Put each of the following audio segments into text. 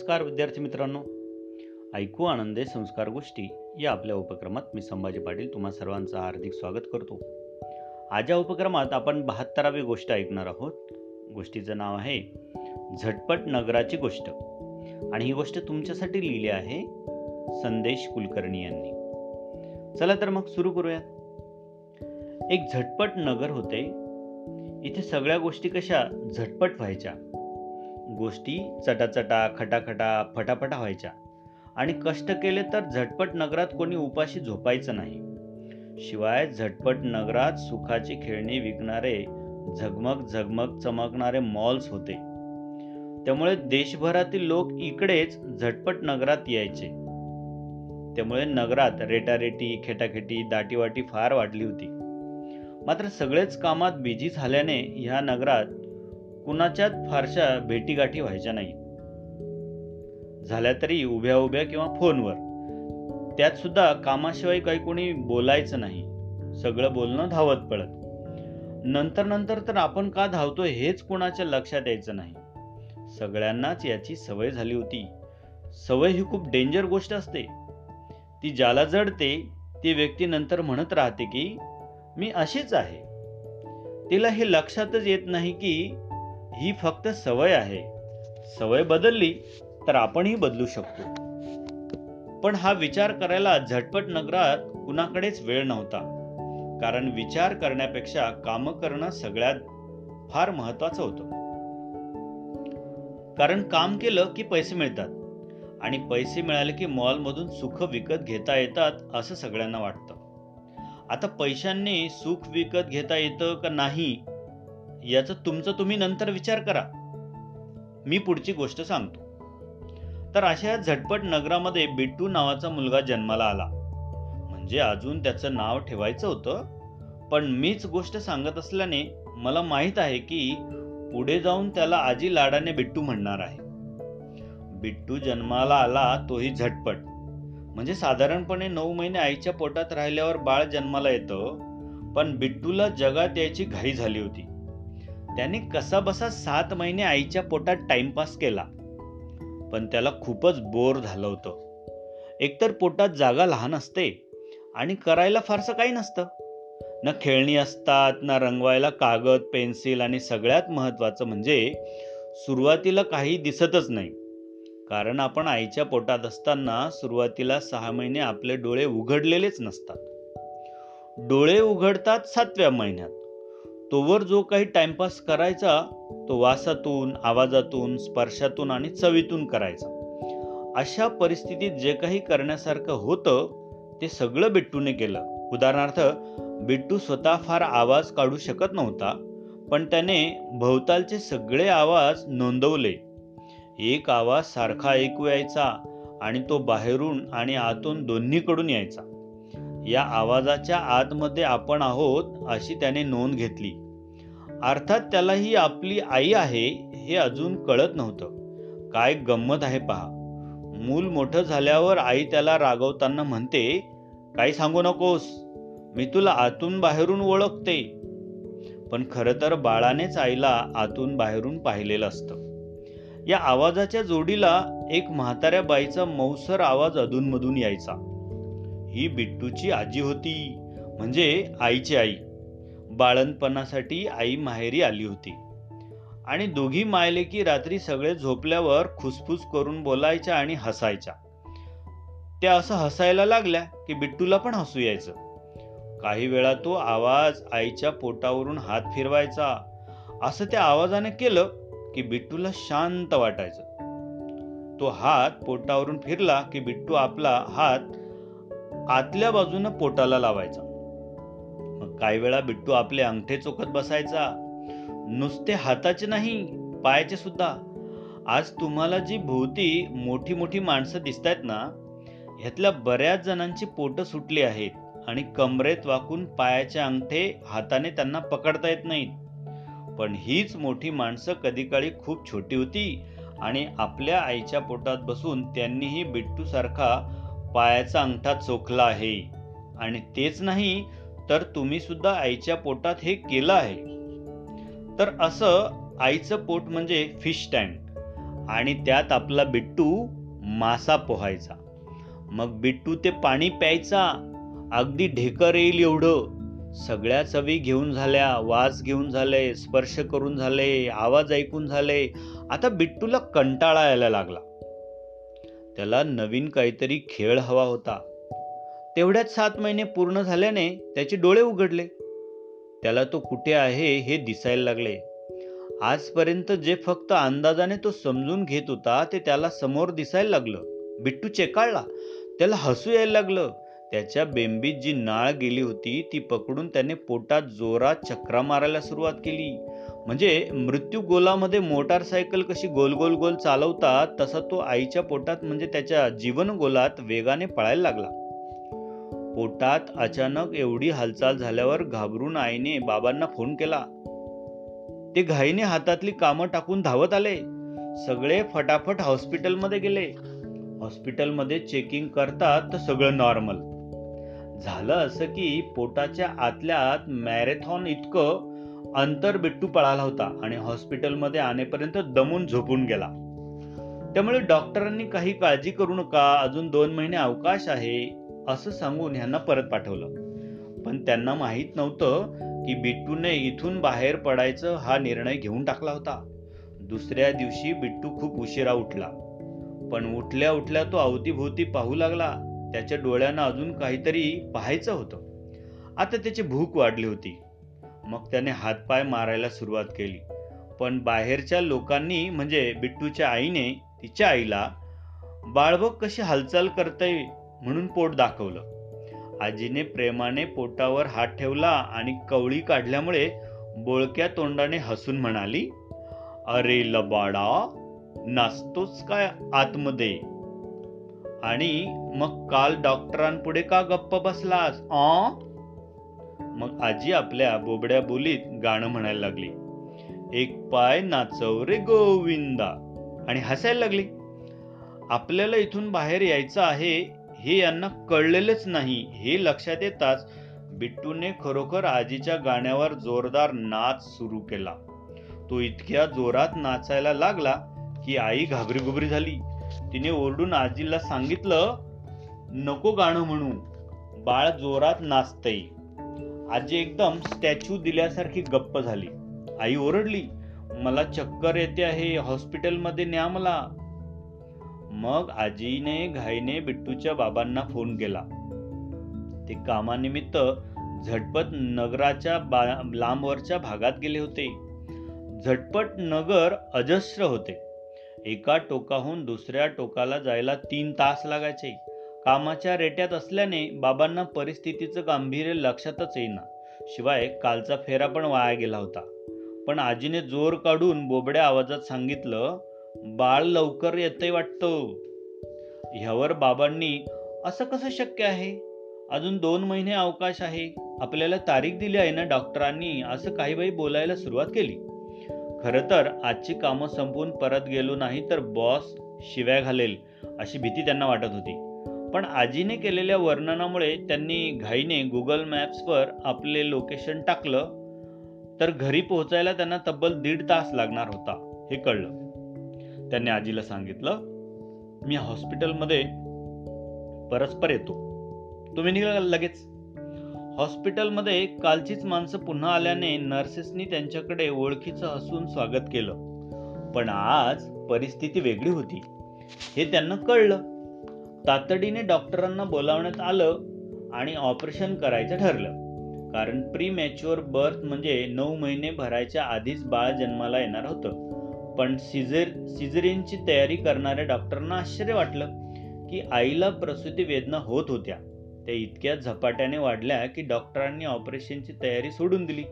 नमस्कार विद्यार्थी मित्रांनो. ऐकू आनंदे संस्कार गोष्टी या आपल्या उपक्रमात मी संभाजी पाटील तुम्हा सर्वांचं हार्दिक स्वागत करतो. आज या उपक्रमात आपण बहात्तरावी गोष्ट ऐकणार आहोत. गोष्टीचं नाव आहे झटपट नगराची गोष्ट. आणि ही गोष्ट तुमच्यासाठी लिहिली आहे संदेश कुलकर्णी यांनी. चला तर मग सुरू करूयात. एक झटपट नगर होते. इथे सगळ्या गोष्टी कशा झटपट व्हायच्या? गोष्टी चटाचटा खटाखटा फटाफटा व्हायच्या. आणि कष्ट केले तर झटपट नगरात कोणी उपाशी झोपायचं नाही. शिवाय झटपट नगरात सुखाची खेळणी विकणारे झगमग झगमग चमकणारे मॉल्स होते. त्यामुळे देशभरातील लोक इकडेच झटपट नगरात यायचे. त्यामुळे नगरात रेटारेटी खेटाखेटी दाटीवाटी फार वाढली होती. मात्र सगळेच कामात बिझी झाल्याने ह्या नगरात कुणाच्याच फारशा भेटीगाठी व्हायच्या नाही झाल्या तरी उभ्या उभ्या किंवा फोनवर. त्यात सुद्धा कामाशिवाय काही कोणी बोलायचं नाही. सगळं बोलणं धावत पडत. नंतर नंतर तर आपण का धावतोय हेच कुणाच्या लक्षात यायचं नाही. सगळ्यांनाच याची सवय झाली होती. सवय ही खूप डेंजर गोष्ट असते. ती ज्याला जडते ती व्यक्ती नंतर म्हणत राहते की मी अशीच आहे. तिला हे लक्षातच येत नाही की ही फक्त सवय आहे. सवय बदलली तर आपणही बदलू शकतो. पण हा विचार करायला झटपट नगरात कुणाकडेच वेळ नव्हता. कारण विचार करण्यापेक्षा काम करणं सगळ्यात फार महत्वाचं होतं. कारण काम केलं की पैसे मिळतात. आणि पैसे मिळाले की मॉलमधून सुख विकत घेता येतात असं सगळ्यांना वाटतं. आता पैशांनी सुख विकत घेता येतं का नाही याचा तुमचा तुम्ही नंतर विचार करा. मी पुढची गोष्ट सांगतो. तर अशा झटपट नगरामध्ये बिट्टू नावाचा मुलगा जन्माला आला. म्हणजे अजून त्याचं नाव ठेवायचं होतं पण मीच गोष्ट सांगत असल्याने मला माहीत आहे की पुढे जाऊन त्याला आजी लाडाने बिट्टू म्हणणार आहे. बिट्टू जन्माला आला तोही झटपट. म्हणजे साधारणपणे नऊ महिने आईच्या पोटात राहिल्यावर बाळ जन्माला येतं पण बिट्टूला जगात यायची घाई झाली होती. त्याने कसाबसा सात महिने आईच्या पोटात टाइमपास केला. पण त्याला खूपच बोर झालं होतं. एकतर पोटात जागा लहान असते आणि करायला फारसं काही नसतं. ना खेळणी असतात ना रंगवायला कागद पेन्सिल आणि सगळ्यात महत्त्वाचं म्हणजे सुरुवातीला काही दिसतच नाही. कारण आपण आईच्या पोटात असताना सुरुवातीला सहा महिने आपले डोळे उघडलेलेच नसतात. डोळे उघडतात सातव्या महिन्यात. तोवर जो काही टाइमपास करायचा तो वासातून आवाजातून स्पर्शातून आणि चवीतून करायचा. अशा परिस्थितीत जे काही करण्यासारखं होतं ते सगळं बिट्टूने केलं. उदाहरणार्थ बिट्टू स्वतः फार आवाज काढू शकत नव्हता पण त्याने भोवतालचे सगळे आवाज नोंदवले. एक आवाज सारखा ऐकू यायचा आणि तो बाहेरून आणि आतून दोन्हीकडून यायचा. या आवाजाच्या आतमध्ये आपण आहोत अशी त्याने नोंद घेतली. अर्थात त्याला ही आपली आई आहे हे अजून कळत नव्हतं. काय गंमत आहे पहा. मूल मोठं झाल्यावर आई त्याला रागवताना म्हणते काही सांगू नकोस. मी तुला आतून बाहेरून ओळखते. पण खरं तर बाळानेच आईला आतून बाहेरून पाहिलेलं असतं. या आवाजाच्या जोडीला एक म्हाताऱ्या बाईचा मौसर आवाज अधूनमधून यायचा. ही बिट्टूची आजी होती म्हणजे आईची आई. बाळणपणासाठी आई माहेरी आली होती. आणि दोघी मायले की रात्री सगळे झोपल्यावर खुसफुस करून बोलायच्या आणि हसायच्या. त्या असं हसायला लागल्या की बिट्टूला पण हसू यायचं. काही वेळा तो आवाज आईच्या पोटावरून हात फिरवायचा. असं त्या आवाजाने केलं की बिट्टूला शांत वाटायचं. तो हात पोटावरून फिरला की बिट्टू आपला हात आतल्या बाजूनं पोटाला लावायचा. मग काही वेळा बिट्टू आपले अंगठे चोखत बसायचा. नुसते हाताचे नाही पायाचे सुद्धा. आज तुम्हाला जी भोवती मोठी मोठी माणसं दिसत आहेत ना ह्यातल्या बऱ्याच जणांची पोटं सुटली आहेत आणि कमरेत वाकून पायाचे अंगठे हाताने त्यांना पकडता येत नाहीत. पण हीच मोठी माणसं कधी काळी खूप छोटी होती आणि आपल्या आईच्या पोटात बसून त्यांनीही बिट्टूसारखा पायाचा अंगठा चोखला आहे. आणि तेच नाही तर तुम्ही सुद्धा आईच्या पोटात हे केलं आहे. तर असं आईचं पोट म्हणजे फिश टँक आणि त्यात आपला बिट्टू मासा पोहायचा. मग बिट्टू ते पाणी प्यायचा. अगदी ढेकर येईल एवढं. सगळ्या चवी घेऊन झाल्या वास घेऊन झाले स्पर्श करून झाले आवाज ऐकून झाले. आता बिट्टूला कंटाळा यायला लागला. त्याला नवीन काहीतरी खेळ हवा होता. तेवढ्याच सात महिने पूर्ण झाल्याने त्याचे डोळे उघडले. त्याला तो कुठे आहे हे दिसायला लागले. आजपर्यंत जे फक्त अंदाजाने तो समजून घेत होता ते त्याला समोर दिसायला लागलं. बिट्टू चेकाळला. त्याला हसू यायला लागलं. त्याच्या बेंबीत जी नाळ गेली होती ती पकडून त्याने पोटात जोरात चक्रा मारायला सुरुवात केली. म्हणजे मृत्यू गोलामध्ये मोटारसायकल कशी गोल गोल गोल चालवतात तसा तो आईच्या पोटात म्हणजे त्याच्या जीवन गोलात वेगाने पळायला लागला. पोटात अचानक एवढी हालचाल झाल्यावर घाबरून आईने बाबांना फोन केला. ते घाईने हातातली कामं टाकून धावत आले. सगळे फटाफट हॉस्पिटलमध्ये गेले. हॉस्पिटलमध्ये चेकिंग करतात तर सगळं नॉर्मल. झालं असं की पोटाच्या आतल्या आत मॅरेथॉन इतकं अंतर बिट्टू पळाला होता आणि हॉस्पिटलमध्ये आणेपर्यंत दमून झोपून गेला. त्यामुळे डॉक्टरांनी काही काळजी करू नका अजून दोन महिने अवकाश आहे असं सांगून ह्यांना परत पाठवलं. पण त्यांना माहीत नव्हतं की बिट्टूने इथून बाहेर पडायचं हा निर्णय घेऊन टाकला होता. दुसऱ्या दिवशी बिट्टू खूप उशिरा उठला. पण उठल्या उठल्या तो अवतीभोवती पाहू लागला. त्याच्या डोळ्यांना अजून काहीतरी पाहायचं होतं. आता त्याची भूक वाढली होती. मग त्याने हातपाय मारायला सुरुवात केली. पण बाहेरच्या लोकांनी म्हणजे बिट्टूच्या आईने तिच्या आईला बाळबग कशी हालचाल करते म्हणून पोट दाखवलं. आजीने प्रेमाने पोटावर हात ठेवला आणि कवळी काढल्यामुळे बोळक्या तोंडाने हसून म्हणाली अरे लबाडा नाचतोच काय आतमध्ये? आणि मग काल डॉक्टरांपुढे का गप्प बसलास आ मग आजी आपल्या बोबड्या बोलीत गाणं म्हणायला लागली. एक पाय नाचव रे गोविंदा. आणि हसायला लागली. आपल्याला इथून बाहेर यायचं आहे हे यांना कळलेलंच नाही. हे लक्षात येताच बिट्टूने खरोखर आजीच्या गाण्यावर जोरदार नाच सुरू केला. तो इतक्या जोरात नाचायला लागला की आई घाबरीघुबरी झाली. तिने ओरडून आजीला सांगितलं नको गाणं म्हणू. बाळ जोरात नाचतंय. आजी एकदम स्टॅच्यू दिल्यासारखी गप्प झाली. आई ओरडली मला चक्कर येते आहे हॉस्पिटलमध्ये न्या मला. मग आजीने घाईने बिट्टूच्या बाबांना फोन केला. ते कामानिमित्त झटपट नगराच्या लांबवरच्या भागात गेले होते. झटपट नगर अजस्र होते. एका टोकाहून दुसऱ्या टोकाला जायला तीन तास लागायचे. कामाच्या रेट्यात असल्याने बाबांना परिस्थितीचं गांभीर्य लक्षातच येईना. शिवाय कालचा फेरा पण वाया गेला होता. पण आजीने जोर काढून बोबड्या आवाजात सांगितलं बाळ लवकर येतंय वाटतं. ह्यावर बाबांनी असं कसं शक्य आहे? अजून दोन महिने अवकाश आहे. आपल्याला तारीख दिली आहे ना डॉक्टरांनी? असं काही बाई बोलायला सुरुवात केली. खरं तर आजची कामं संपवून परत गेलो नाही तर बॉस शिव्या घालेल अशी भीती त्यांना वाटत होती. पण आजीने केलेल्या वर्णनामुळे त्यांनी घाईने गुगल मॅप्सवर आपले लोकेशन टाकलं तर घरी पोहोचायला त्यांना तब्बल दीड तास लागणार होता हे कळलं. त्यांनी आजीला सांगितलं मी हॉस्पिटलमध्ये परस्पर येतो. तुम्ही निघा लगेच. हॉस्पिटलमध्ये कालचीच माणसं पुन्हा आल्याने नर्सेसनी त्यांच्याकडे ओळखीचं हसून स्वागत केलं. पण आज परिस्थिती वेगळी होती. हे त्यांना कळलं. तातडीने डॉक्टरांना बोलावण्यात आलं आणि ऑपरेशन करायचं ठरलं. कारण प्री मॅच्युअर बर्थ म्हणजे नऊ महिने भरायच्या आधीच बाळ जन्माला येणार होतं. पण सिझर सिझरिनची तयारी करणाऱ्या डॉक्टरांना आश्चर्य वाटलं की आईला प्रसूती वेदना होत होत्या. त्या इतक्या झपाट्याने वाढल्या की डॉक्टरांनी ऑपरेशनची तयारी सोडून दिली.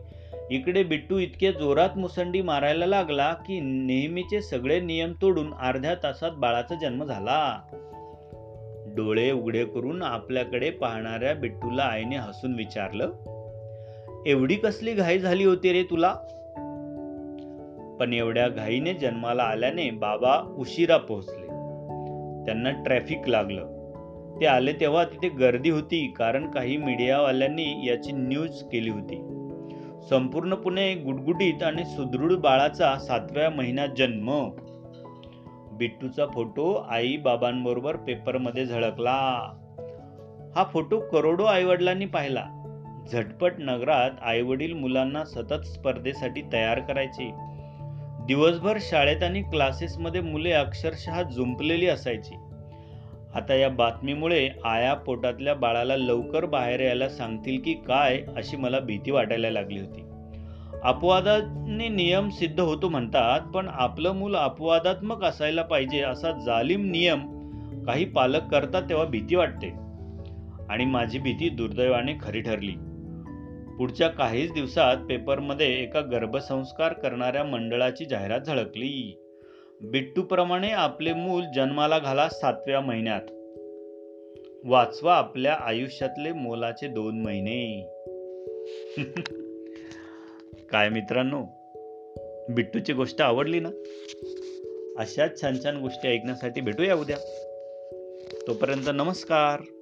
इकडे बिट्टू इतक्या जोरात मुसंडी मारायला लागला की नेहमीचे सगळे नियम तोडून अर्ध्या तासात बाळाचा जन्म झाला. डोळे उघडे करून आपल्याकडे पाहणाऱ्या बिट्टूला आईने हसून विचारलं एवढी कसली घाई झाली होती रे तुला? पण एवढ्या घाईने जन्माला आल्याने बाबा उशिरा पोहोचले. त्यांना ट्रॅफिक लागलं. ते आले तेव्हा तिथे गर्दी होती कारण काही मीडियावाल्यांनी याची न्यूज केली होती. संपूर्णपणे गुडगुडीत आणि सुदृढ बाळाचा सातव्या महिन्यात जन्म. बिट्टूचा फोटो आई बाबांबरोबर पेपरमध्ये झळकला. हा फोटो करोडो आईवडिलांनी पाहिला. झटपट नगरात आईवडील मुलांना सतत स्पर्धेसाठी तयार करायचे. दिवसभर शाळेत आणि क्लासेसमध्ये मुले अक्षरशः जुंपलेली असायची. आता या बातमीमुळे आया पोटातल्या बाळाला लवकर बाहेर यायला सांगतील की काय अशी मला भीती वाटायला लागली होती. अपवादाने नियम सिद्ध होतो म्हणतात पण आपलं मूल अपवादात्मक असायला पाहिजे असा जालिम नियम काही पालक करतात तेव्हा भीती वाटते. आणि माझी भीती दुर्दैवाने खरी ठरली. पुढच्या काहीच दिवसात पेपरमध्ये एका गर्भसंस्कार करणाऱ्या मंडळाची जाहिरात झळकली. बिट्टूप्रमाणे आपले मूल जन्माला घाला सातव्या महिन्यात. वाचवा आपल्या आयुष्यातले मोलाचे दोन महिने. काय मित्रांनो? बिट्टूची गोष्ट आवडली ना? अशाच छान छान गोष्टी ऐकण्यासाठी भेटूया उद्या. तोपर्यंत नमस्कार.